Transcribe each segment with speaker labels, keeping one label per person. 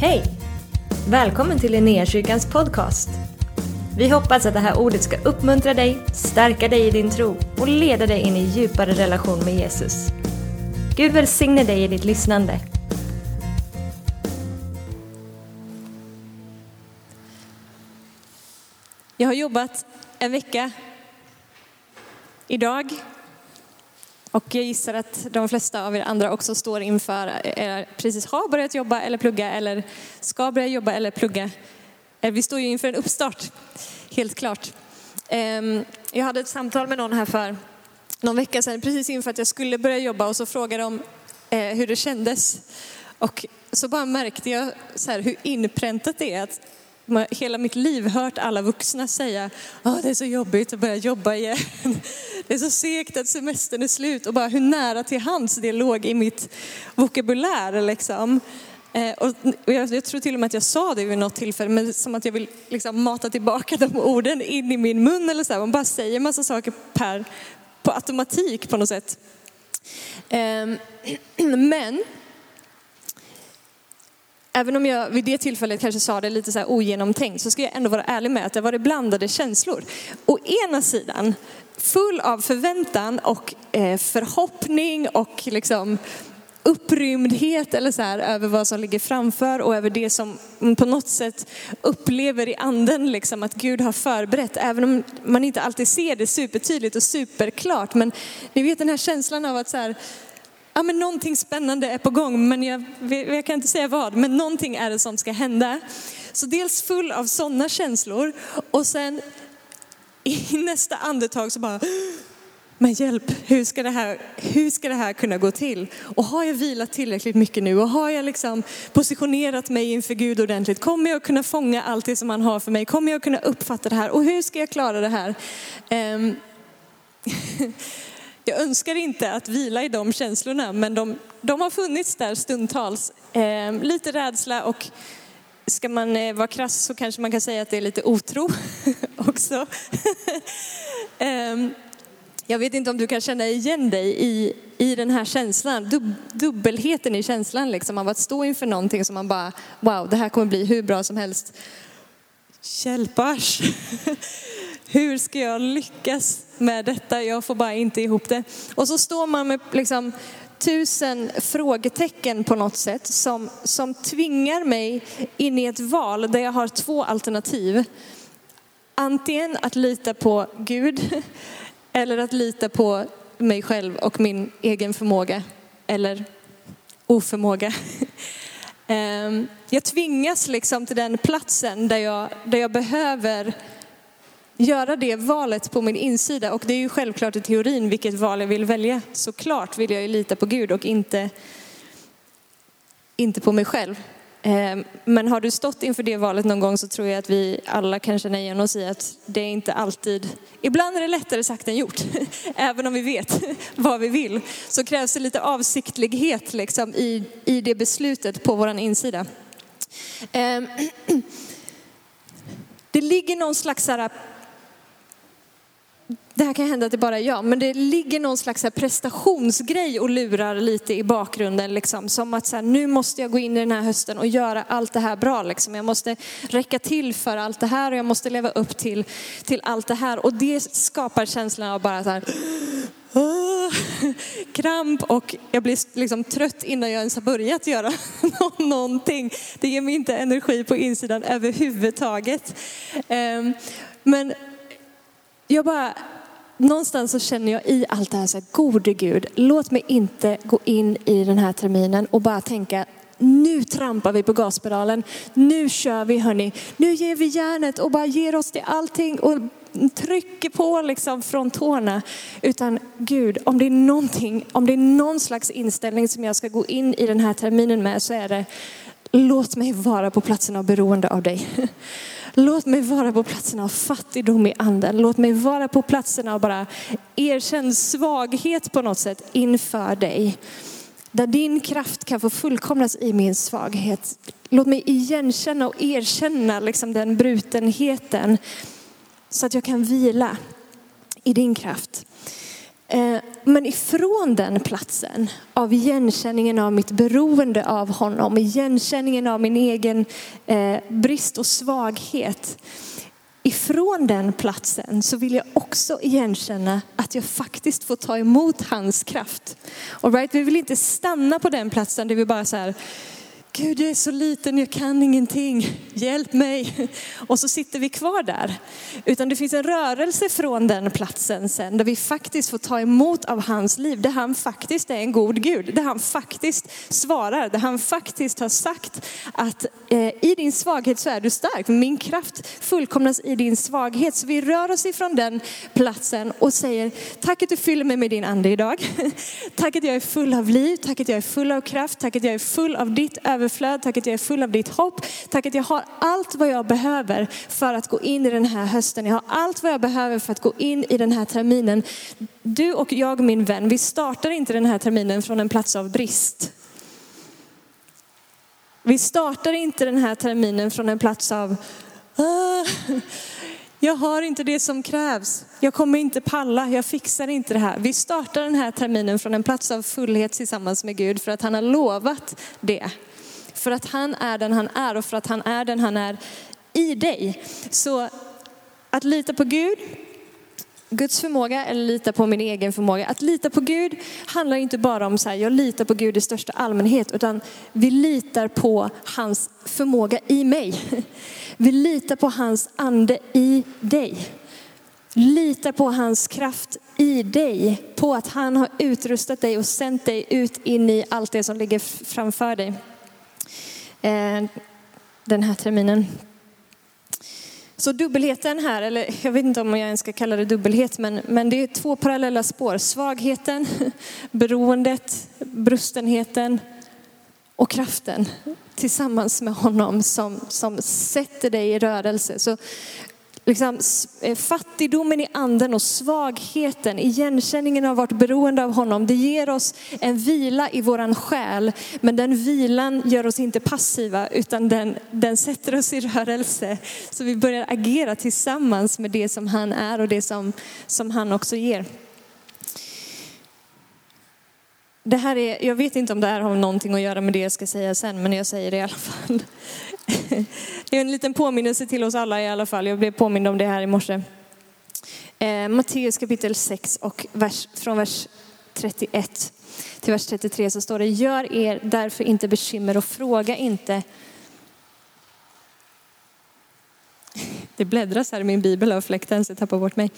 Speaker 1: Hej! Välkommen till Linnéakyrkans podcast. Vi hoppas att det här ordet ska uppmuntra dig, stärka dig i din tro och leda dig in i djupare relation med Jesus. Gud välsigne dig i ditt lyssnande.
Speaker 2: Jag har jobbat en vecka idag och jag gissar att de flesta av er andra också står inför, eller precis har börjat jobba eller plugga eller ska börja jobba eller plugga. Eh, vi står ju inför en uppstart, helt klart. Ehm, jag hade ett samtal med någon här för någon vecka sedan, precis inför att jag skulle börja jobba och så frågade de eh, hur det kändes. Och så bara märkte jag så här, hur inpräntat det är att hela mitt liv hört alla vuxna säga att det är så jobbigt att börja jobba igen. Det är så segt att semestern är slut och bara hur nära till hands det låg i mitt vokabulär. Liksom. Eh, och jag, jag tror till och med att jag sa det vid något tillfälle, men som att jag vill liksom mata tillbaka de orden in i min mun. Eller så här. Man bara säger massa saker per, på automatik på något sätt. Ehm, men Även om jag vid det tillfället kanske sa det lite så här ogenomtänkt så ska jag ändå vara ärlig med att det var det blandade känslor. Å ena sidan full av förväntan och eh, förhoppning och liksom upprymdhet eller så här, över vad som ligger framför och över det som man på något sätt upplever i anden, liksom, att Gud har förberett. Även om man inte alltid ser det supertydligt och superklart. Men ni vet den här känslan av att så här, ja, men någonting spännande är på gång, men jag, jag kan inte säga vad, men någonting är det som ska hända. Så dels full av sådana känslor och sen i nästa andetag så bara, men hjälp, hur ska, det här, hur ska det här kunna gå till? Och har jag vilat tillräckligt mycket nu och har jag liksom positionerat mig inför Gud ordentligt? Kommer jag kunna fånga allt det som han har för mig? Kommer jag kunna uppfatta det här? Och hur ska jag klara det här? Um, Jag önskar inte att vila i de känslorna, men de, de har funnits där stundtals. Eh, lite rädsla och ska man eh, vara krass så kanske man kan säga att det är lite otro också. eh, jag vet inte om du kan känna igen dig i, i den här känslan, dub, dubbelheten i känslan liksom av att stå inför någonting som man bara, wow, det här kommer bli hur bra som helst. Hjälpars! Hur ska jag lyckas med detta? Jag får bara inte ihop det. Och så står man med liksom tusen frågetecken på något sätt som, som tvingar mig in i ett val där jag har två alternativ. Antingen att lita på Gud eller att lita på mig själv och min egen förmåga eller oförmåga. Ehm, jag tvingas liksom till den platsen där jag, där jag behöver göra det valet på min insida. Och det är ju självklart i teorin vilket val jag vill välja. Såklart vill jag ju lita på Gud och inte, inte på mig själv. Ehm, men har du stått inför det valet någon gång så tror jag att vi alla kan känna igen oss i att det är inte alltid, ibland är det lättare sagt än gjort. Även om vi vet vad vi vill så krävs det lite avsiktlighet liksom i, i det beslutet på vår insida. Ehm, det ligger någon slags så det här kan hända att det bara är jag, men det ligger någon slags här prestationsgrej och lurar lite i bakgrunden. Liksom. Som att så här, nu måste jag gå in i den här hösten och göra allt det här bra. Liksom. Jag måste räcka till för allt det här och jag måste leva upp till, till allt det här. Och det skapar känslan av bara så här, ah, kramp och jag blir liksom trött innan jag ens har börjat göra någonting. Det ger mig inte energi på insidan överhuvudtaget. Ehm, men jag bara, någonstans så känner jag i allt det här så här, gode Gud, låt mig inte gå in i den här terminen och bara tänka, nu trampar vi på gaspedalen, nu kör vi hörni, nu ger vi järnet och bara ger oss till allting och trycker på liksom från tårna. Utan Gud, om det är någonting, om det är någon slags inställning som jag ska gå in i den här terminen med så är det, låt mig vara på platsen av beroende av dig. Låt mig vara på platsen av fattigdom i anden. Låt mig vara på platsen av bara erkänd svaghet på något sätt inför dig. Där din kraft kan få fullkomnas i min svaghet. Låt mig igenkänna och erkänna liksom den brutenheten så att jag kan vila i din kraft. Eh, men ifrån den platsen av igenkänningen av mitt beroende av honom, igenkänningen av min egen eh, brist och svaghet. Ifrån den platsen så vill jag också igenkänna att jag faktiskt får ta emot hans kraft. All right, vi vill inte stanna på den platsen där vi bara så här, Gud, jag är så liten, jag kan ingenting, hjälp mig. Och så sitter vi kvar där. Utan det finns en rörelse från den platsen sen, där vi faktiskt får ta emot av hans liv, där han faktiskt är en god Gud, där han faktiskt svarar, där han faktiskt har sagt att eh, i din svaghet så är du stark, min kraft fullkomnas i din svaghet. Så vi rör oss ifrån den platsen och säger, tack att du fyller mig med din ande idag. tack att jag är full av liv, tack att jag är full av kraft, tack att jag är full av ditt över överflöd. Tack att jag är full av ditt hopp. Tack att jag har allt vad jag behöver för att gå in i den här hösten. Jag har allt vad jag behöver för att gå in i den här terminen. Du och jag min vän, vi startar inte den här terminen från en plats av brist. Vi startar inte den här terminen från en plats av ah, jag har inte det som krävs. Jag kommer inte palla, jag fixar inte det här. Vi startar den här terminen från en plats av fullhet tillsammans med Gud för att han har lovat det. För att han är den han är och för att han är den han är i dig. Så att lita på Gud, Guds förmåga eller lita på min egen förmåga. Att lita på Gud handlar inte bara om så här, jag litar på Gud i största allmänhet, utan vi litar på hans förmåga i mig. Vi litar på hans ande i dig. Lita på hans kraft i dig, på att han har utrustat dig och sänt dig ut in i allt det som ligger framför dig. Eh, den här terminen. Så dubbelheten här, eller jag vet inte om jag ens ska kalla det dubbelhet, men, men det är två parallella spår. Svagheten, beroendet, brustenheten och kraften tillsammans med honom som, som sätter dig i rörelse. Så liksom, eh, fattigdomen i anden och svagheten, igenkänningen av vårt beroende av honom, det ger oss en vila i våran själ. Men den vilan gör oss inte passiva utan den, den sätter oss i rörelse. Så vi börjar agera tillsammans med det som han är och det som, som han också ger. Det här är, jag vet inte om det här har någonting att göra med det jag ska säga sen, men jag säger det i alla fall. Det är en liten påminnelse till oss alla i alla fall. Jag blev påmind om det här i morse. Eh, Matteus kapitel 6 och vers, från vers 31 till vers 33 så står det, gör er därför inte bekymmer och fråga inte Det bläddras här i min bibel av fläkten så jag tappar bort mig.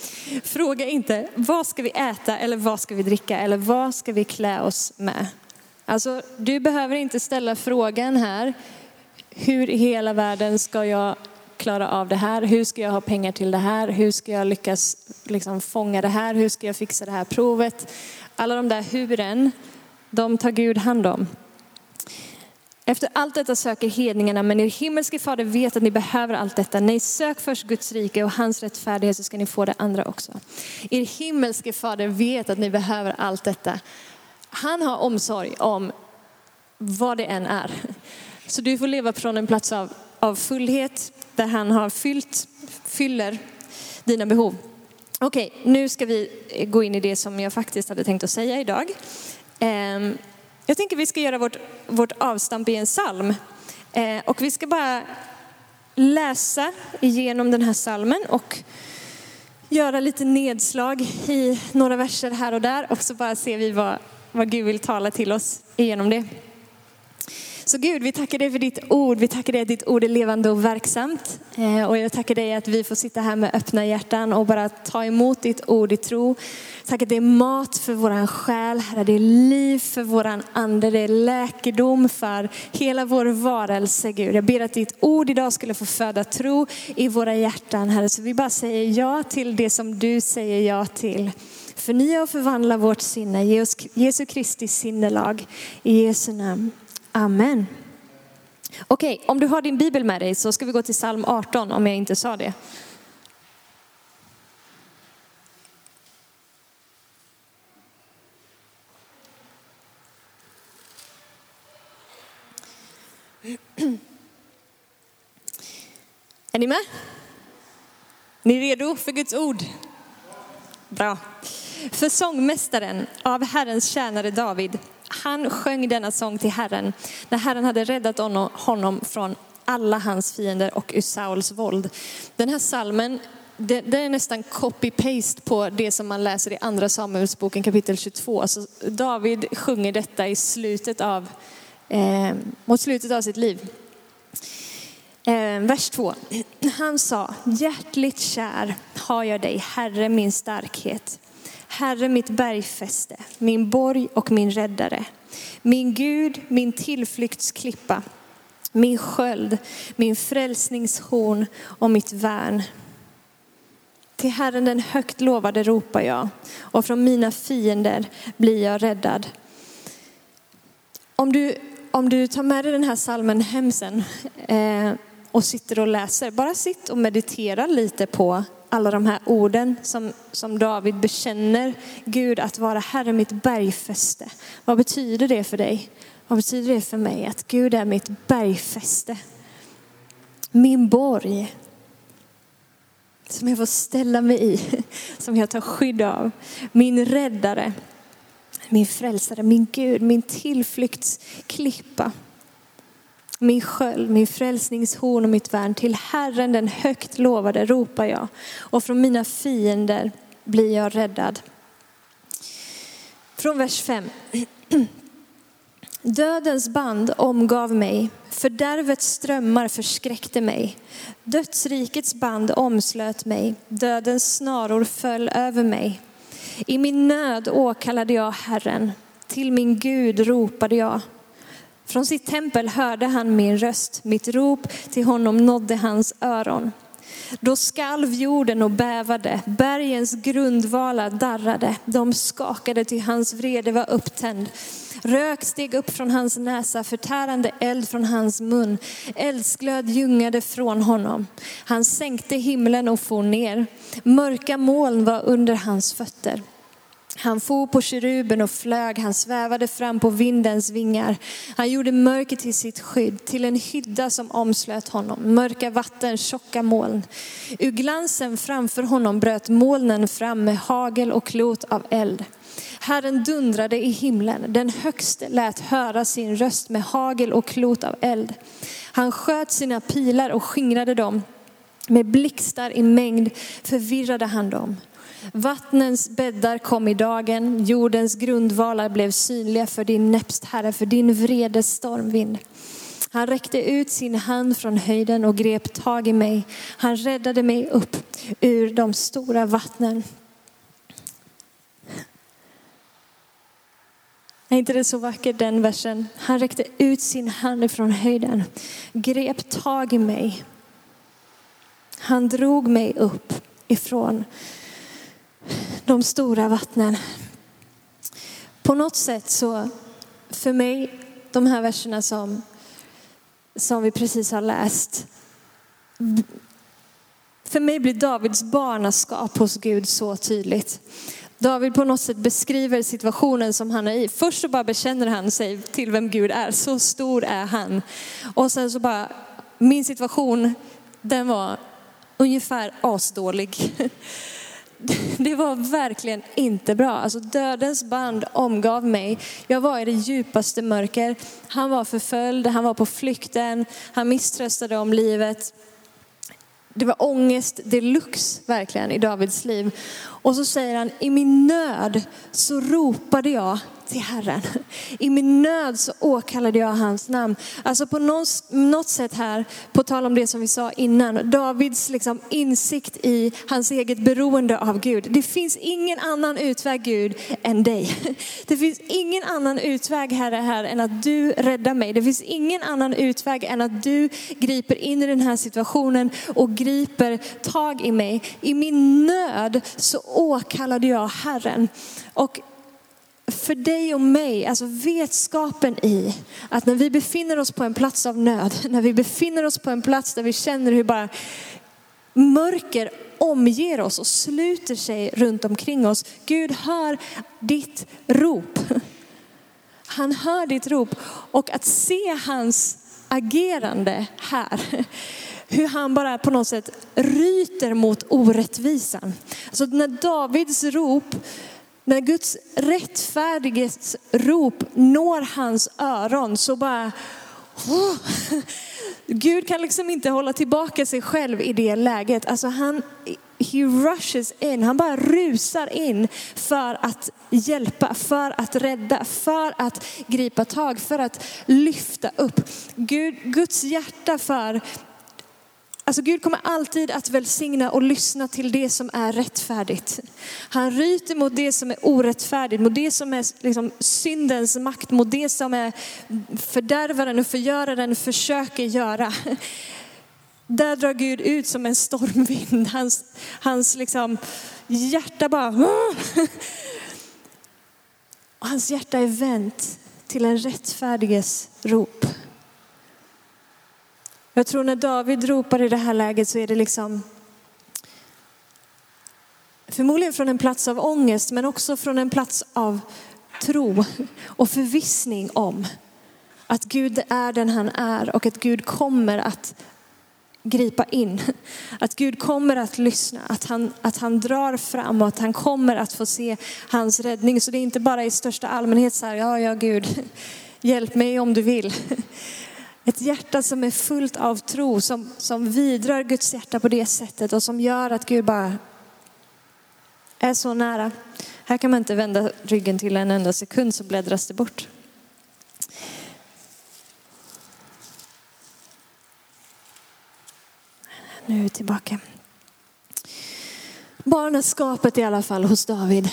Speaker 2: Fråga inte, vad ska vi äta eller vad ska vi dricka eller vad ska vi klä oss med? Alltså, du behöver inte ställa frågan här, hur i hela världen ska jag klara av det här? Hur ska jag ha pengar till det här? Hur ska jag lyckas liksom fånga det här? Hur ska jag fixa det här provet? Alla de där huren, de tar Gud hand om. Efter allt detta söker hedningarna, men er himmelske fader vet att ni behöver allt detta. Nej, sök först Guds rike och hans rättfärdighet så ska ni få det andra också. Er himmelske fader vet att ni behöver allt detta. Han har omsorg om vad det än är. Så du får leva från en plats av, av fullhet där han har fyllt, fyller dina behov. Okej, nu ska vi gå in i det som jag faktiskt hade tänkt att säga idag. Ehm, jag tänker vi ska göra vårt, vårt avstamp i en psalm. Ehm, och vi ska bara läsa igenom den här psalmen och göra lite nedslag i några verser här och där och så bara ser vi vad, vad Gud vill tala till oss igenom det. Så Gud, vi tackar dig för ditt ord. Vi tackar dig att ditt ord är levande och verksamt. Eh, och jag tackar dig att vi får sitta här med öppna hjärtan och bara ta emot ditt ord i tro. Tack att det är mat för våran själ, Herre. Det är liv för våran ande. Det är läkedom för hela vår varelse, Gud. Jag ber att ditt ord idag skulle få föda tro i våra hjärtan, Herre. Så vi bara säger ja till det som du säger ja till. Förnya och förvandla vårt sinne. Ge oss Jesu Kristi sinnelag. I Jesu namn. Amen. Okej, okay, om du har din bibel med dig så ska vi gå till psalm 18 om jag inte sa det. Är ni med? Ni är redo för Guds ord? Bra. För sångmästaren av Herrens tjänare David, han sjöng denna sång till Herren när Herren hade räddat honom från alla hans fiender och ur Sauls våld. Den här salmen det, det, är nästan copy-paste på det som man läser i andra Samuelsboken kapitel 22. Alltså David sjunger detta i slutet av, eh, mot slutet av sitt liv. Eh, vers 2. Han sa, hjärtligt kär har jag dig, Herre min starkhet. Herre mitt bergfäste, min borg och min räddare. Min Gud, min tillflyktsklippa, min sköld, min frälsningshorn och mitt värn. Till Herren den högt lovade ropar jag och från mina fiender blir jag räddad. Om du, om du tar med dig den här salmen hem sen eh, och sitter och läser, bara sitt och meditera lite på alla de här orden som, som David bekänner Gud att vara Herre mitt bergfäste. Vad betyder det för dig? Vad betyder det för mig att Gud är mitt bergfäste? Min borg som jag får ställa mig i, som jag tar skydd av. Min räddare, min frälsare, min Gud, min tillflyktsklippa. Min sköld, min frälsningshorn och mitt värn. Till Herren den högt lovade ropar jag och från mina fiender blir jag räddad. Från vers 5. Dödens band omgav mig, fördärvets strömmar förskräckte mig. Dödsrikets band omslöt mig, dödens snaror föll över mig. I min nöd åkallade jag Herren, till min Gud ropade jag. Från sitt tempel hörde han min röst, mitt rop till honom nådde hans öron. Då skalv jorden och bävade, bergens grundvalar darrade, de skakade till hans vrede var upptänd. Rök steg upp från hans näsa, förtärande eld från hans mun. Eldsglöd ljungade från honom. Han sänkte himlen och for ner. Mörka moln var under hans fötter. Han for på keruben och flög, han svävade fram på vindens vingar. Han gjorde mörker till sitt skydd, till en hydda som omslöt honom. Mörka vatten, tjocka moln. Ur glansen framför honom bröt molnen fram med hagel och klot av eld. Herren dundrade i himlen, den högste lät höra sin röst med hagel och klot av eld. Han sköt sina pilar och skingrade dem. Med blixtar i mängd förvirrade han dem. Vattnens bäddar kom i dagen, jordens grundvalar blev synliga för din näpst, Herre, för din vredes stormvind. Han räckte ut sin hand från höjden och grep tag i mig. Han räddade mig upp ur de stora vattnen. Är inte det så vackert den versen? Han räckte ut sin hand från höjden, grep tag i mig. Han drog mig upp ifrån de stora vattnen. På något sätt så, för mig, de här verserna som, som vi precis har läst, för mig blir Davids barnaskap hos Gud så tydligt. David på något sätt beskriver situationen som han är i. Först så bara bekänner han sig till vem Gud är, så stor är han. Och sen så bara, min situation, den var ungefär asdålig. Det var verkligen inte bra. Alltså dödens band omgav mig. Jag var i det djupaste mörker. Han var förföljd, han var på flykten, han misströstade om livet. Det var ångest deluxe verkligen i Davids liv. Och så säger han, i min nöd så ropade jag till Herren. I min nöd så åkallade jag hans namn. Alltså på något, sätt här, på tal om det som vi sa innan, Davids liksom insikt i hans eget beroende av Gud. Det finns ingen annan utväg Gud än dig. Det finns ingen annan utväg Herre här än att du räddar mig. Det finns ingen annan utväg än att du griper in i den här situationen och griper tag i mig. I min nöd så åkallade jag Herren. Och för dig och mig, alltså vetskapen i att när vi befinner oss på en plats av nöd, när vi befinner oss på en plats där vi känner hur bara mörker omger oss och sluter sig runt omkring oss. Gud hör ditt rop. Han hör ditt rop och att se hans agerande här, hur han bara på något sätt ryter mot orättvisan. Alltså när Davids rop när Guds rättfärdighets rop når hans öron så bara, oh, Gud kan liksom inte hålla tillbaka sig själv i det läget. Alltså han, he rushes in, han bara rusar in för att hjälpa, för att rädda, för att gripa tag, för att lyfta upp. Gud, Guds hjärta för Alltså Gud kommer alltid att välsigna och lyssna till det som är rättfärdigt. Han ryter mot det som är orättfärdigt, mot det som är liksom syndens makt, mot det som är fördärvaren och förgöraren försöker göra. Där drar Gud ut som en stormvind. Hans, hans liksom hjärta bara... Och hans hjärta är vänt till en rättfärdiges rop. Jag tror när David ropar i det här läget så är det liksom förmodligen från en plats av ångest men också från en plats av tro och förvissning om att Gud är den han är och att Gud kommer att gripa in. Att Gud kommer att lyssna, att han, att han drar fram och att han kommer att få se hans räddning. Så det är inte bara i största allmänhet så här, ja, ja Gud, hjälp mig om du vill. Ett hjärta som är fullt av tro, som, som vidrör Guds hjärta på det sättet och som gör att Gud bara är så nära. Här kan man inte vända ryggen till en enda sekund så bläddras det bort. Nu är vi tillbaka. Barnaskapet i alla fall hos David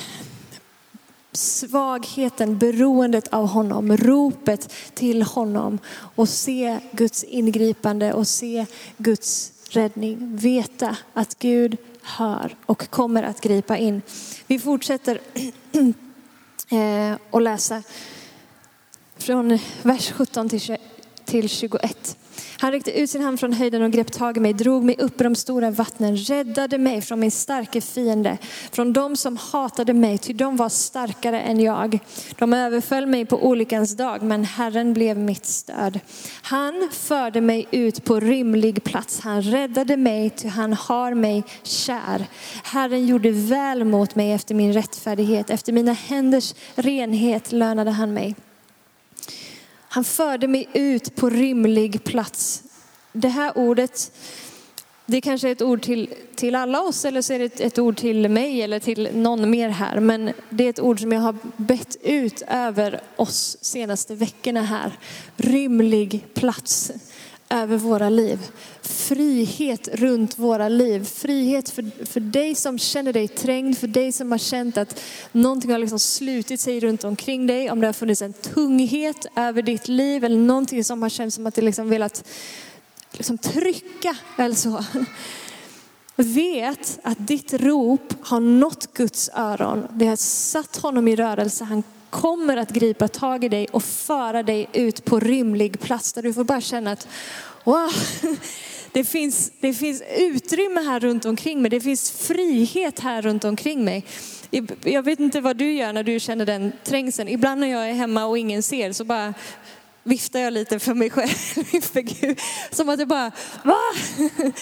Speaker 2: svagheten, beroendet av honom, ropet till honom och se Guds ingripande och se Guds räddning. Veta att Gud hör och kommer att gripa in. Vi fortsätter eh, att läsa från vers 17 till 21. Han räckte ut sin hand från höjden och grep tag i mig, drog mig upp i de stora vattnen, räddade mig från min starke fiende, från dem som hatade mig, ty de var starkare än jag. De överföll mig på olyckans dag, men Herren blev mitt stöd. Han förde mig ut på rymlig plats, han räddade mig, ty han har mig kär. Herren gjorde väl mot mig efter min rättfärdighet, efter mina händers renhet lönade han mig. Han förde mig ut på rymlig plats. Det här ordet, det kanske är ett ord till, till alla oss eller så är det ett, ett ord till mig eller till någon mer här. Men det är ett ord som jag har bett ut över oss senaste veckorna här. Rymlig plats över våra liv. Frihet runt våra liv. Frihet för, för dig som känner dig trängd, för dig som har känt att någonting har liksom slutit sig runt omkring dig. Om det har funnits en tunghet över ditt liv eller någonting som har känts som att det liksom velat liksom trycka eller så. Vet att ditt rop har nått Guds öron. Det har satt honom i rörelse. Han kommer att gripa tag i dig och föra dig ut på rymlig plats där du får bara känna att wow, det finns, det finns utrymme här runt omkring mig. Det finns frihet här runt omkring mig. Jag vet inte vad du gör när du känner den trängseln. Ibland när jag är hemma och ingen ser så bara viftar jag lite för mig själv inför Gud. Som att det bara, va?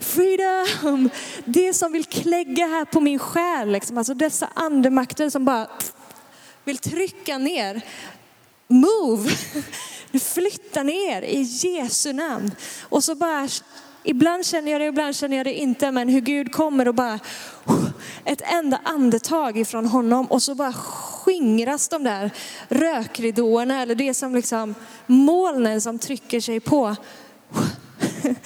Speaker 2: Freedom! Det som vill klägga här på min själ, liksom. alltså dessa andemakter som bara vill trycka ner. Move! Flytta ner i Jesu namn. Och så bara, ibland känner jag det, ibland känner jag det inte, men hur Gud kommer och bara ett enda andetag ifrån honom och så bara skingras de där rökridåerna eller det som liksom molnen som trycker sig på.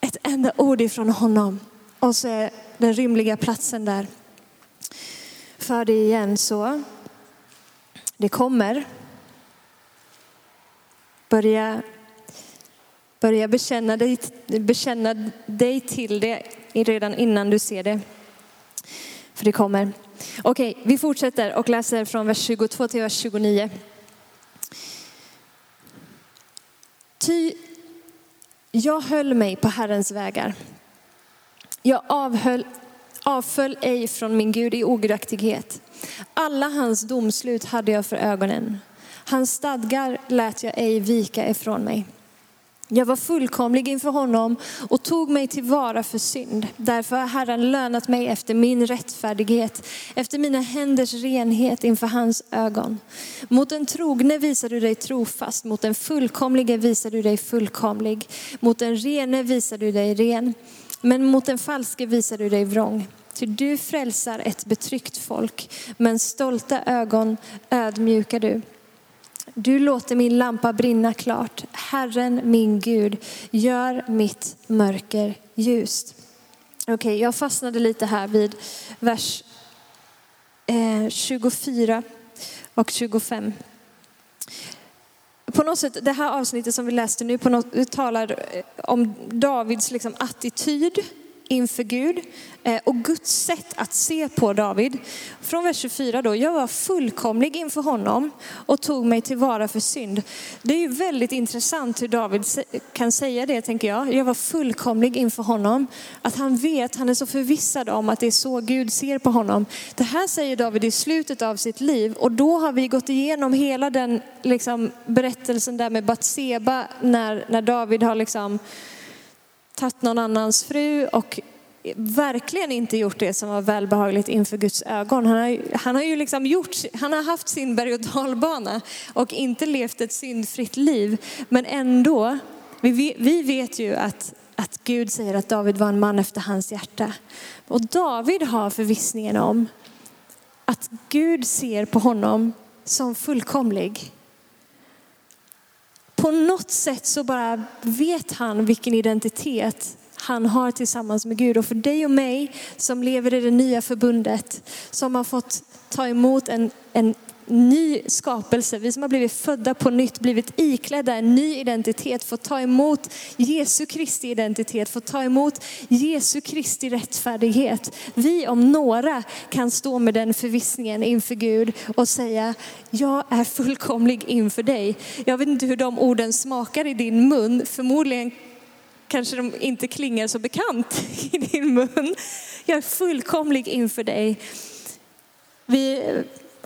Speaker 2: Ett enda ord ifrån honom och så är den rymliga platsen där för det igen så. Det kommer. Börja, börja bekänna, dig, bekänna dig till det redan innan du ser det. För det kommer. Okej, vi fortsätter och läser från vers 22 till vers 29. Ty jag höll mig på Herrens vägar. Jag avhöll avföll ej från min Gud i ogudaktighet. Alla hans domslut hade jag för ögonen. Hans stadgar lät jag ej vika ifrån mig. Jag var fullkomlig inför honom och tog mig till vara för synd. Därför har Herren lönat mig efter min rättfärdighet, efter mina händers renhet inför hans ögon. Mot den trogne visar du dig trofast, mot den fullkomlige visar du dig fullkomlig, mot den rene visar du dig ren, men mot den falske visar du dig vrång. Ty du frälsar ett betryckt folk, men stolta ögon ödmjukar du. Du låter min lampa brinna klart. Herren min Gud, gör mitt mörker ljust. Okej, okay, jag fastnade lite här vid vers eh, 24 och 25. På något sätt, det här avsnittet som vi läste nu på något, talar eh, om Davids liksom attityd inför Gud eh, och Guds sätt att se på David. Från vers 24 då, jag var fullkomlig inför honom och tog mig till vara för synd. Det är ju väldigt intressant hur David kan säga det tänker jag. Jag var fullkomlig inför honom. Att han vet, han är så förvissad om att det är så Gud ser på honom. Det här säger David i slutet av sitt liv och då har vi gått igenom hela den liksom, berättelsen där med Batseba när, när David har liksom tagit någon annans fru och verkligen inte gjort det som var välbehagligt inför Guds ögon. Han har, han har ju liksom gjort, han har haft sin berg och dalbana och inte levt ett syndfritt liv. Men ändå, vi, vi vet ju att, att Gud säger att David var en man efter hans hjärta. Och David har förvissningen om att Gud ser på honom som fullkomlig på något sätt så bara vet han vilken identitet han har tillsammans med Gud. Och för dig och mig som lever i det nya förbundet, som har fått ta emot en, en ny skapelse, vi som har blivit födda på nytt, blivit iklädda en ny identitet, fått ta emot Jesu Kristi identitet, fått ta emot Jesu Kristi rättfärdighet. Vi om några kan stå med den förvissningen inför Gud och säga, jag är fullkomlig inför dig. Jag vet inte hur de orden smakar i din mun, förmodligen kanske de inte klingar så bekant i din mun. Jag är fullkomlig inför dig. Vi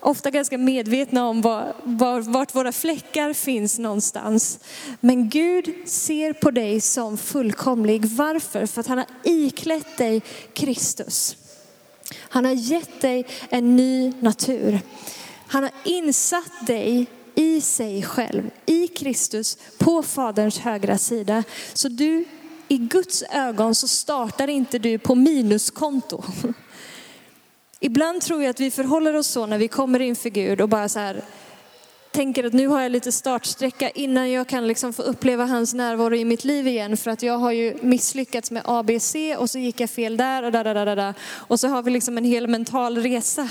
Speaker 2: ofta ganska medvetna om var, var, vart våra fläckar finns någonstans. Men Gud ser på dig som fullkomlig. Varför? För att han har iklätt dig Kristus. Han har gett dig en ny natur. Han har insatt dig i sig själv, i Kristus, på Faderns högra sida. Så du, i Guds ögon så startar inte du på minuskonto. Ibland tror jag att vi förhåller oss så när vi kommer inför Gud och bara så här tänker att nu har jag lite startsträcka innan jag kan liksom få uppleva hans närvaro i mitt liv igen. För att jag har ju misslyckats med ABC och så gick jag fel där och där, där, där, där. Och så har vi liksom en hel mental resa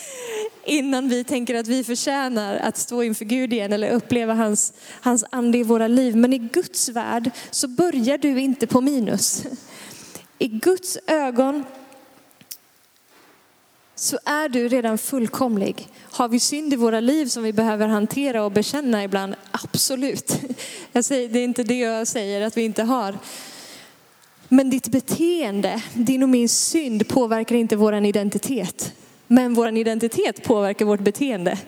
Speaker 2: innan vi tänker att vi förtjänar att stå inför Gud igen eller uppleva hans, hans ande i våra liv. Men i Guds värld så börjar du inte på minus. I Guds ögon så är du redan fullkomlig. Har vi synd i våra liv som vi behöver hantera och bekänna ibland? Absolut. Jag säger, det är inte det jag säger att vi inte har. Men ditt beteende, din och min synd påverkar inte vår identitet. Men vår identitet påverkar vårt beteende.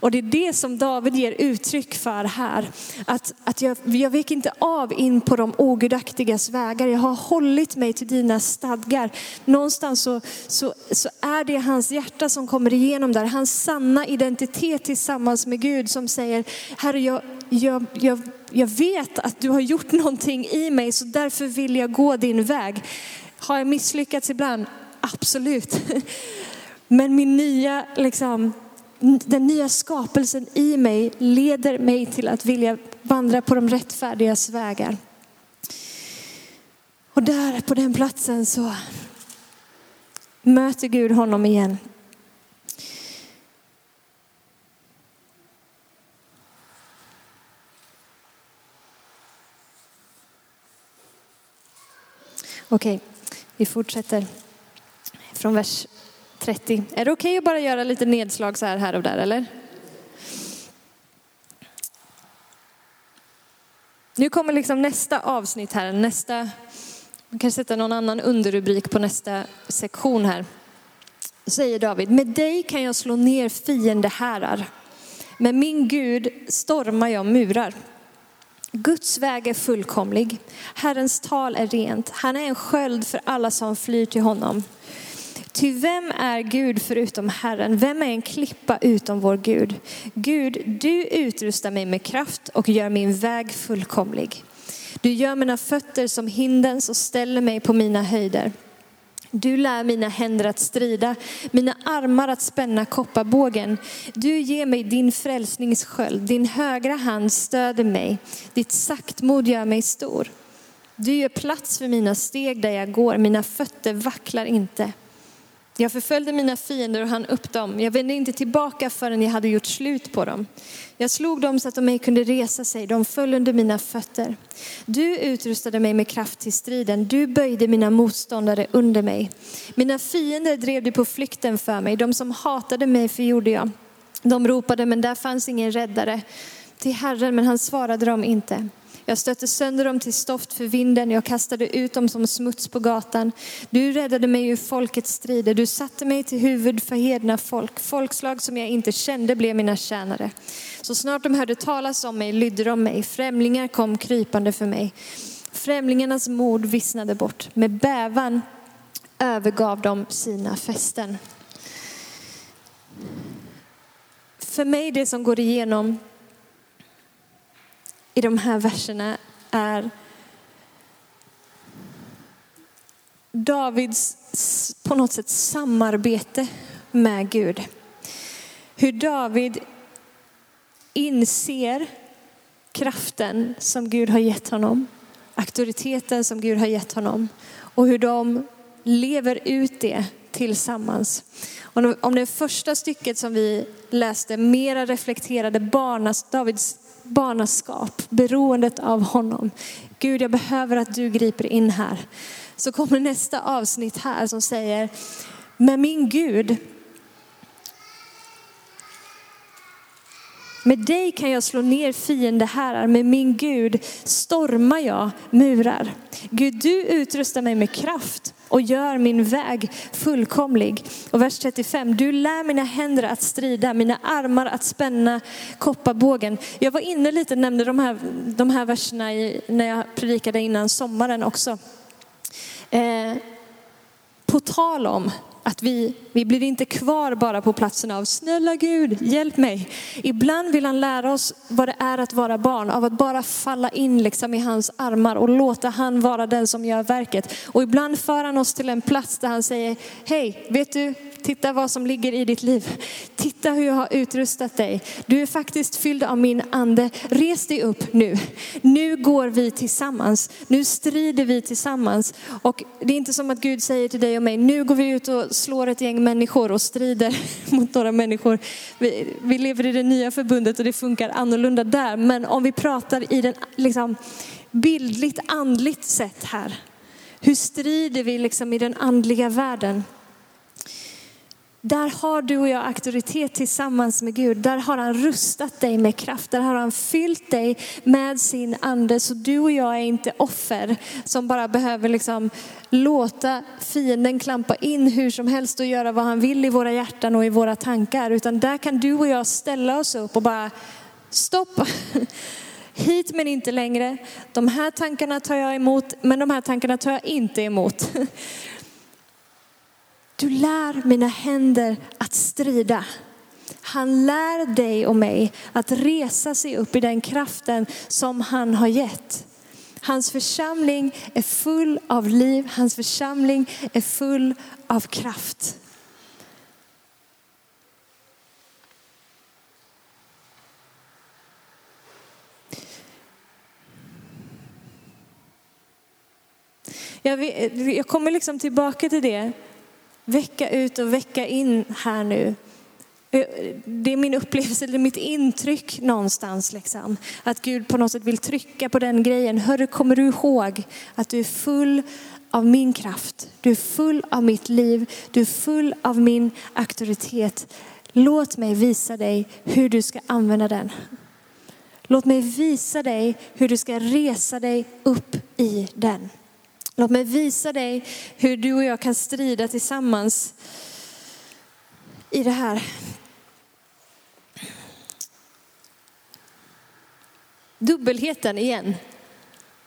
Speaker 2: Och det är det som David ger uttryck för här. Att, att jag, jag vek inte av in på de ogudaktigas vägar. Jag har hållit mig till dina stadgar. Någonstans så, så, så är det hans hjärta som kommer igenom där. Hans sanna identitet tillsammans med Gud som säger, Herre jag, jag, jag, jag vet att du har gjort någonting i mig så därför vill jag gå din väg. Har jag misslyckats ibland? Absolut. Men min nya, liksom, den nya skapelsen i mig leder mig till att vilja vandra på de rättfärdigas vägar. Och där på den platsen så möter Gud honom igen. Okej, vi fortsätter från vers 30. Är det okej okay att bara göra lite nedslag så här, här och där eller? Nu kommer liksom nästa avsnitt här, nästa, man kan sätta någon annan underrubrik på nästa sektion här. Säger David, med dig kan jag slå ner fiendehärar. Med min Gud stormar jag murar. Guds väg är fullkomlig. Herrens tal är rent. Han är en sköld för alla som flyr till honom. Ty vem är Gud förutom Herren? Vem är en klippa utom vår Gud? Gud, du utrustar mig med kraft och gör min väg fullkomlig. Du gör mina fötter som hindens och ställer mig på mina höjder. Du lär mina händer att strida, mina armar att spänna kopparbågen. Du ger mig din frälsningssköld, din högra hand stöder mig, ditt saktmod gör mig stor. Du gör plats för mina steg där jag går, mina fötter vacklar inte. Jag förföljde mina fiender och han upp dem. Jag vände inte tillbaka förrän jag hade gjort slut på dem. Jag slog dem så att de ej kunde resa sig. De föll under mina fötter. Du utrustade mig med kraft till striden. Du böjde mina motståndare under mig. Mina fiender drev du på flykten för mig. De som hatade mig förgjorde jag. De ropade, men där fanns ingen räddare. Till Herren, men han svarade dem inte. Jag stötte sönder dem till stoft för vinden, jag kastade ut dem som smuts på gatan. Du räddade mig ur folkets strider, du satte mig till huvud för hedna folk. Folkslag som jag inte kände blev mina tjänare. Så snart de hörde talas om mig lydde de mig, främlingar kom krypande för mig. Främlingarnas mod vissnade bort, med bävan övergav de sina fästen. För mig det som går igenom i de här verserna är Davids på något sätt samarbete med Gud. Hur David inser kraften som Gud har gett honom, auktoriteten som Gud har gett honom och hur de lever ut det tillsammans. Om det första stycket som vi läste mera reflekterade barnas, Davids barnaskap, beroendet av honom. Gud, jag behöver att du griper in här. Så kommer nästa avsnitt här som säger, med min Gud, med dig kan jag slå ner fiendehärar, med min Gud stormar jag murar. Gud, du utrustar mig med kraft och gör min väg fullkomlig. Och vers 35, du lär mina händer att strida, mina armar att spänna kopparbågen. Jag var inne lite, nämnde de här, de här verserna i, när jag predikade innan sommaren också. Eh, på tal om att vi, vi blir inte kvar bara på platsen av snälla Gud, hjälp mig. Ibland vill han lära oss vad det är att vara barn, av att bara falla in liksom i hans armar och låta han vara den som gör verket. Och ibland för han oss till en plats där han säger, hej, vet du, Titta vad som ligger i ditt liv. Titta hur jag har utrustat dig. Du är faktiskt fylld av min ande. Res dig upp nu. Nu går vi tillsammans. Nu strider vi tillsammans. Och det är inte som att Gud säger till dig och mig, nu går vi ut och slår ett gäng människor och strider mot några människor. Vi, vi lever i det nya förbundet och det funkar annorlunda där. Men om vi pratar i den liksom, bildligt andligt sätt här. Hur strider vi liksom i den andliga världen? Där har du och jag auktoritet tillsammans med Gud. Där har han rustat dig med kraft. Där har han fyllt dig med sin ande. Så du och jag är inte offer som bara behöver liksom låta fienden klampa in hur som helst och göra vad han vill i våra hjärtan och i våra tankar. Utan där kan du och jag ställa oss upp och bara stopp. Hit men inte längre. De här tankarna tar jag emot, men de här tankarna tar jag inte emot. Du lär mina händer att strida. Han lär dig och mig att resa sig upp i den kraften som han har gett. Hans församling är full av liv, hans församling är full av kraft. Jag, kommer liksom tillbaka till det vecka ut och vecka in här nu. Eh, det är min upplevelse, det är mitt intryck någonstans. Liksom. Att Gud på något sätt vill trycka på den grejen. Hörru, kommer du ihåg att du är full av min kraft? Du är full av mitt liv. Du är full av min auktoritet. Låt mig visa dig hur du ska använda den. Låt mig visa dig hur du ska resa dig upp i den. Låt mig visa dig hur du och jag kan strida tillsammans i det här. Dubbelheten igen.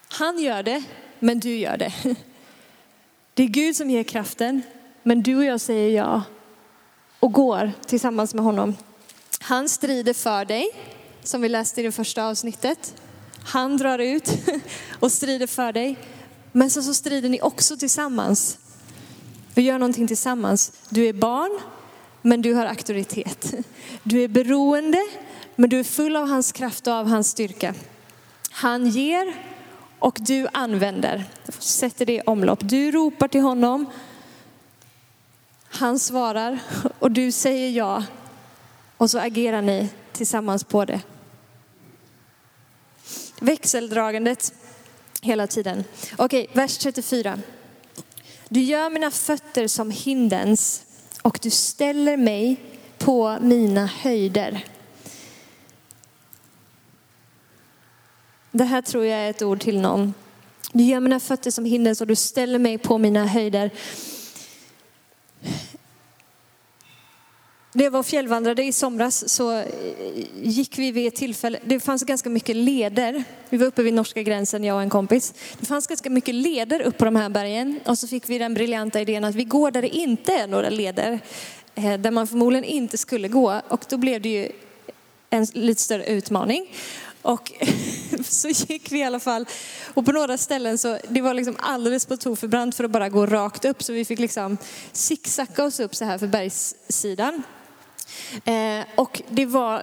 Speaker 2: Han gör det, men du gör det. Det är Gud som ger kraften, men du och jag säger ja och går tillsammans med honom. Han strider för dig, som vi läste i det första avsnittet. Han drar ut och strider för dig. Men så, så strider ni också tillsammans. Vi gör någonting tillsammans. Du är barn, men du har auktoritet. Du är beroende, men du är full av hans kraft och av hans styrka. Han ger och du använder. Sätter det i omlopp. Du ropar till honom. Han svarar och du säger ja. Och så agerar ni tillsammans på det. Växeldragandet hela tiden. Okej, vers 34. Du gör mina fötter som hindens och du ställer mig på mina höjder. Det här tror jag är ett ord till någon. Du gör mina fötter som hindens och du ställer mig på mina höjder. När jag var fjällvandrade i somras så eh, gick vi vid ett tillfälle, det fanns ganska mycket leder. Vi var uppe vid norska gränsen, jag och en kompis. Det fanns ganska mycket leder upp på de här bergen och så fick vi den briljanta idén att vi går där det inte är några leder. Eh, där man förmodligen inte skulle gå och då blev det ju en lite större utmaning. Och så gick vi i alla fall. Och på några ställen så det var liksom alldeles på tok för brant för att bara gå rakt upp. Så vi fick liksom zigzacka oss upp så här för bergssidan. Eh, och det var,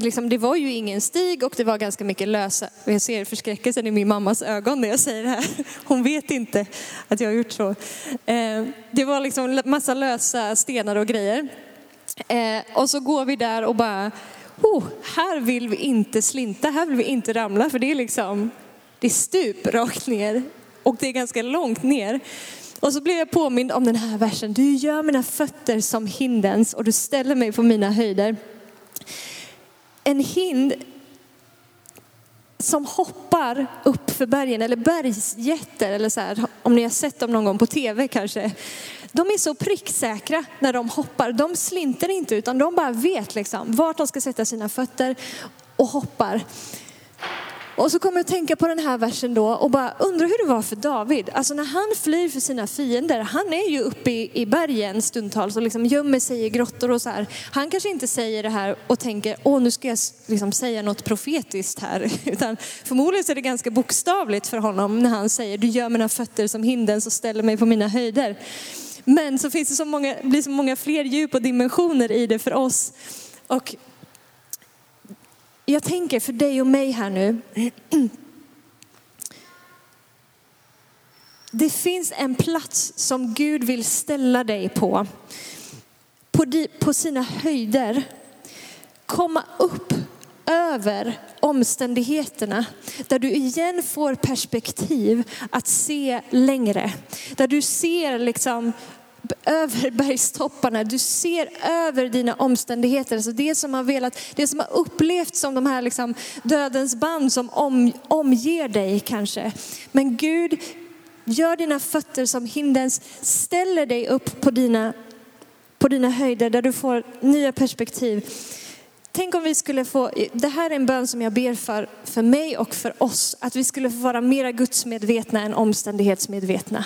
Speaker 2: liksom, det var ju ingen stig och det var ganska mycket lösa. Jag ser förskräckelsen i min mammas ögon när jag säger det här. Hon vet inte att jag har gjort så. Eh, det var liksom massa lösa stenar och grejer. Eh, och så går vi där och bara oh, här vill vi inte slinta, här vill vi inte ramla för det är liksom, det är stup rakt ner och det är ganska långt ner. Och så blev jag påmind om den här versen, du gör mina fötter som hindens och du ställer mig på mina höjder. En hind som hoppar upp för bergen, eller bergsjätter, eller så här, om ni har sett dem någon gång på tv kanske. De är så pricksäkra när de hoppar. De slinter inte utan de bara vet liksom vart de ska sätta sina fötter och hoppar. Och så kommer jag att tänka på den här versen då och bara undra hur det var för David. Alltså när han flyr för sina fiender, han är ju uppe i, i bergen stundtals och liksom gömmer sig i grottor och så här. Han kanske inte säger det här och tänker, åh nu ska jag liksom säga något profetiskt här. Utan förmodligen så är det ganska bokstavligt för honom när han säger, du gör mina fötter som hinden så ställer mig på mina höjder. Men så finns det så många, blir så många fler djup och dimensioner i det för oss. Och jag tänker för dig och mig här nu. Det finns en plats som Gud vill ställa dig på. På, på sina höjder. Komma upp över omständigheterna. Där du igen får perspektiv att se längre. Där du ser liksom över bergstopparna. Du ser över dina omständigheter. Alltså det som har velat, det som har upplevts som de här liksom dödens band som om, omger dig kanske. Men Gud gör dina fötter som hindens, ställer dig upp på dina, på dina höjder där du får nya perspektiv. Tänk om vi skulle få, det här är en bön som jag ber för, för mig och för oss, att vi skulle få vara mera gudsmedvetna än omständighetsmedvetna.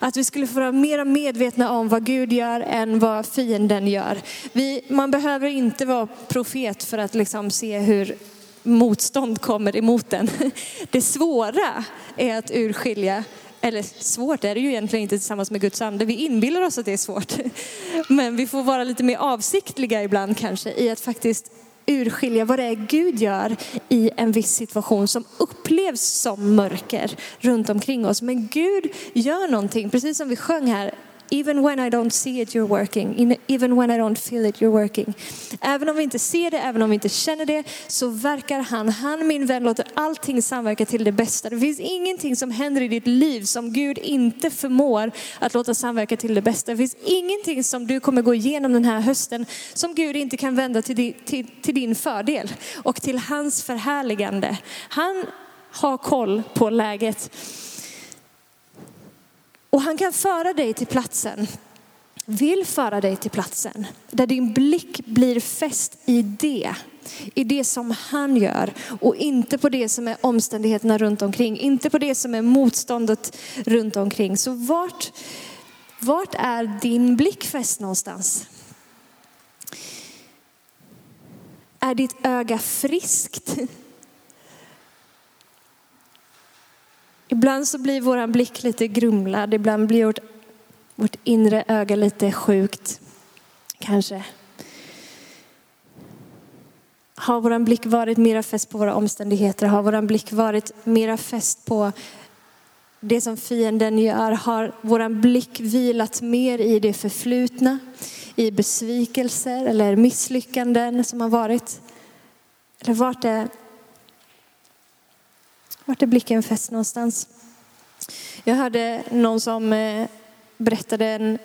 Speaker 2: Att vi skulle få vara mera medvetna om vad Gud gör än vad fienden gör. Vi, man behöver inte vara profet för att liksom se hur motstånd kommer emot den. Det svåra är att urskilja eller svårt är det ju egentligen inte tillsammans med Guds ande. Vi inbillar oss att det är svårt. Men vi får vara lite mer avsiktliga ibland kanske i att faktiskt urskilja vad det är Gud gör i en viss situation som upplevs som mörker runt omkring oss. Men Gud gör någonting, precis som vi sjöng här, Even when I don't see it you're working. Even when I don't feel it you're working. Även om vi inte ser det, även om vi inte känner det, så verkar han. Han min vän låter allting samverka till det bästa. Det finns ingenting som händer i ditt liv som Gud inte förmår att låta samverka till det bästa. Det finns ingenting som du kommer gå igenom den här hösten som Gud inte kan vända till din, till, till din fördel och till hans förhärligande. Han har koll på läget. Och han kan föra dig till platsen, vill föra dig till platsen där din blick blir fäst i det i det som han gör och inte på det som är omständigheterna runt omkring, inte på det som är motståndet runt omkring. Så vart, vart är din blick fäst någonstans? Är ditt öga friskt? Ibland så blir vår blick lite grumlad, ibland blir vårt, vårt inre öga lite sjukt. Kanske. Har vår blick varit mera fäst på våra omständigheter? Har vår blick varit mera fäst på det som fienden gör? Har vår blick vilat mer i det förflutna? I besvikelser eller misslyckanden som har varit? Eller vart är, vart är blicken fäst någonstans? Jag hörde någon som eh, berättade en,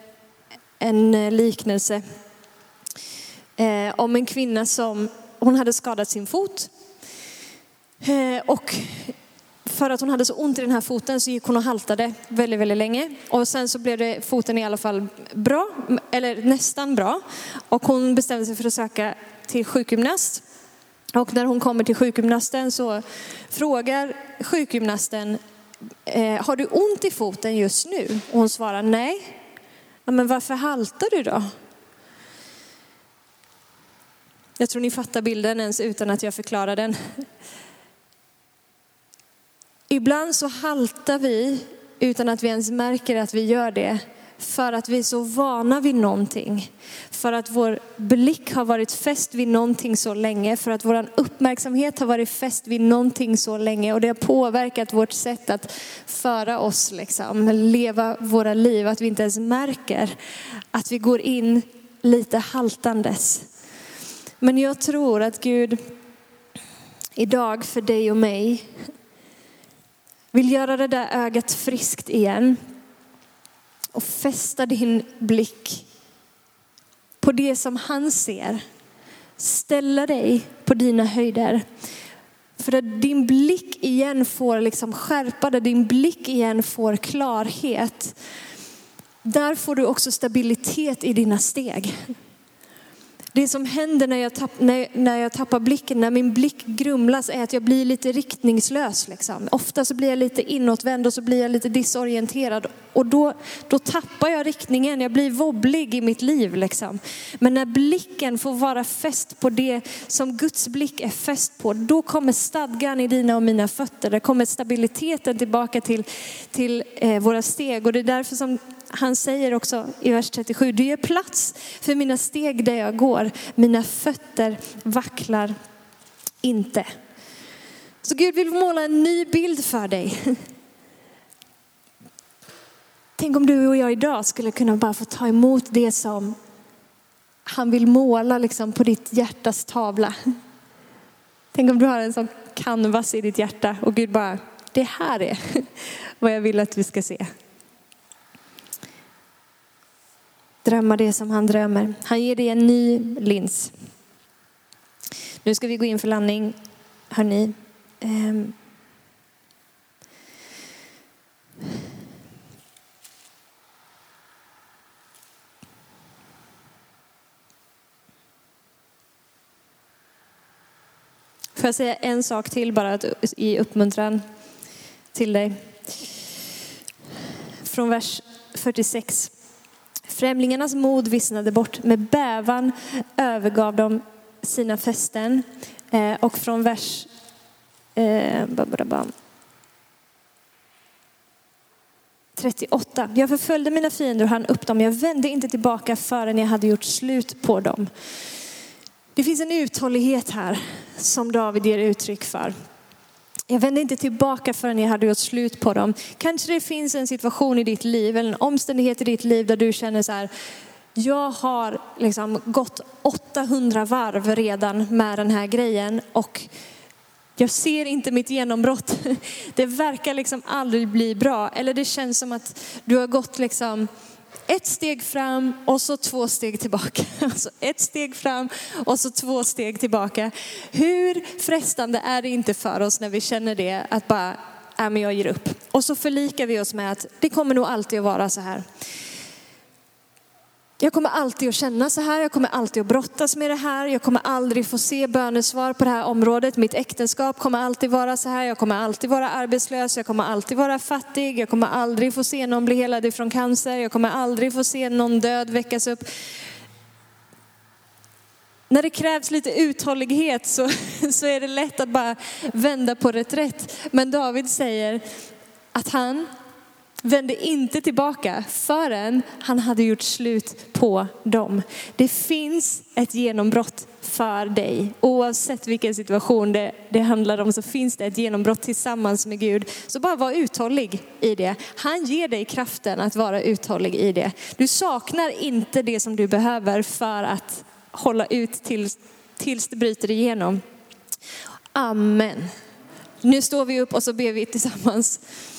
Speaker 2: en eh, liknelse eh, om en kvinna som hon hade skadat sin fot. Eh, och för att hon hade så ont i den här foten så gick hon och haltade väldigt, väldigt länge. Och sen så blev det foten i alla fall bra, eller nästan bra. Och hon bestämde sig för att söka till sjukgymnast. Och när hon kommer till sjukgymnasten så frågar sjukgymnasten, eh, har du ont i foten just nu? Och hon svarar nej. Ja, men varför haltar du då? Jag tror ni fattar bilden ens utan att jag förklarar den. Ibland så haltar vi utan att vi ens märker att vi gör det för att vi är så vana vid någonting. För att vår blick har varit fäst vid någonting så länge. För att vår uppmärksamhet har varit fäst vid någonting så länge. Och det har påverkat vårt sätt att föra oss, liksom, leva våra liv. Att vi inte ens märker att vi går in lite haltandes. Men jag tror att Gud idag för dig och mig vill göra det där ögat friskt igen och fästa din blick på det som han ser. Ställa dig på dina höjder. För att din blick igen får liksom skärpa, där din blick igen får klarhet. Där får du också stabilitet i dina steg. Det som händer när jag, tapp, när, när jag tappar blicken, när min blick grumlas är att jag blir lite riktningslös. Liksom. Ofta så blir jag lite inåtvänd och så blir jag lite disorienterad. Och då, då tappar jag riktningen, jag blir wobblig i mitt liv. Liksom. Men när blicken får vara fäst på det som Guds blick är fäst på, då kommer stadgan i dina och mina fötter. Det kommer stabiliteten tillbaka till, till eh, våra steg. Och det är därför som han säger också i vers 37, du ger plats för mina steg där jag går. Mina fötter vacklar inte. Så Gud vill måla en ny bild för dig. Tänk om du och jag idag skulle kunna bara få ta emot det som han vill måla liksom på ditt hjärtas tavla. Tänk om du har en sån canvas i ditt hjärta och Gud bara, det här är vad jag vill att vi ska se. Drömma det som han drömmer. Han ger dig en ny lins. Nu ska vi gå in för landning, hörni. Um. Får jag säga en sak till bara i uppmuntran till dig? Från vers 46. Främlingarnas mod vissnade bort. Med bävan övergav de sina fästen. Eh, och från vers... Eh, 38. Jag förföljde mina fiender och han upp dem. Jag vände inte tillbaka förrän jag hade gjort slut på dem. Det finns en uthållighet här som David ger uttryck för. Jag vände inte tillbaka förrän jag hade gjort slut på dem. Kanske det finns en situation i ditt liv eller en omständighet i ditt liv där du känner så här, jag har liksom gått 800 varv redan med den här grejen och jag ser inte mitt genombrott. Det verkar liksom aldrig bli bra. Eller det känns som att du har gått liksom ett steg fram och så två steg tillbaka. Alltså ett steg fram och så två steg tillbaka. Hur frestande är det inte för oss när vi känner det att bara, äh, men jag ger upp. Och så förlikar vi oss med att det kommer nog alltid att vara så här jag kommer alltid att känna så här, jag kommer alltid att brottas med det här, jag kommer aldrig få se bönesvar på det här området. Mitt äktenskap kommer alltid vara så här, jag kommer alltid vara arbetslös, jag kommer alltid vara fattig, jag kommer aldrig få se någon bli helad ifrån cancer, jag kommer aldrig få se någon död väckas upp. När det krävs lite uthållighet så, så är det lätt att bara vända på reträtt. Men David säger att han vände inte tillbaka förrän han hade gjort slut på dem. Det finns ett genombrott för dig. Oavsett vilken situation det, det handlar om så finns det ett genombrott tillsammans med Gud. Så bara var uthållig i det. Han ger dig kraften att vara uthållig i det. Du saknar inte det som du behöver för att hålla ut tills, tills det bryter igenom. Amen. Nu står vi upp och så ber vi tillsammans.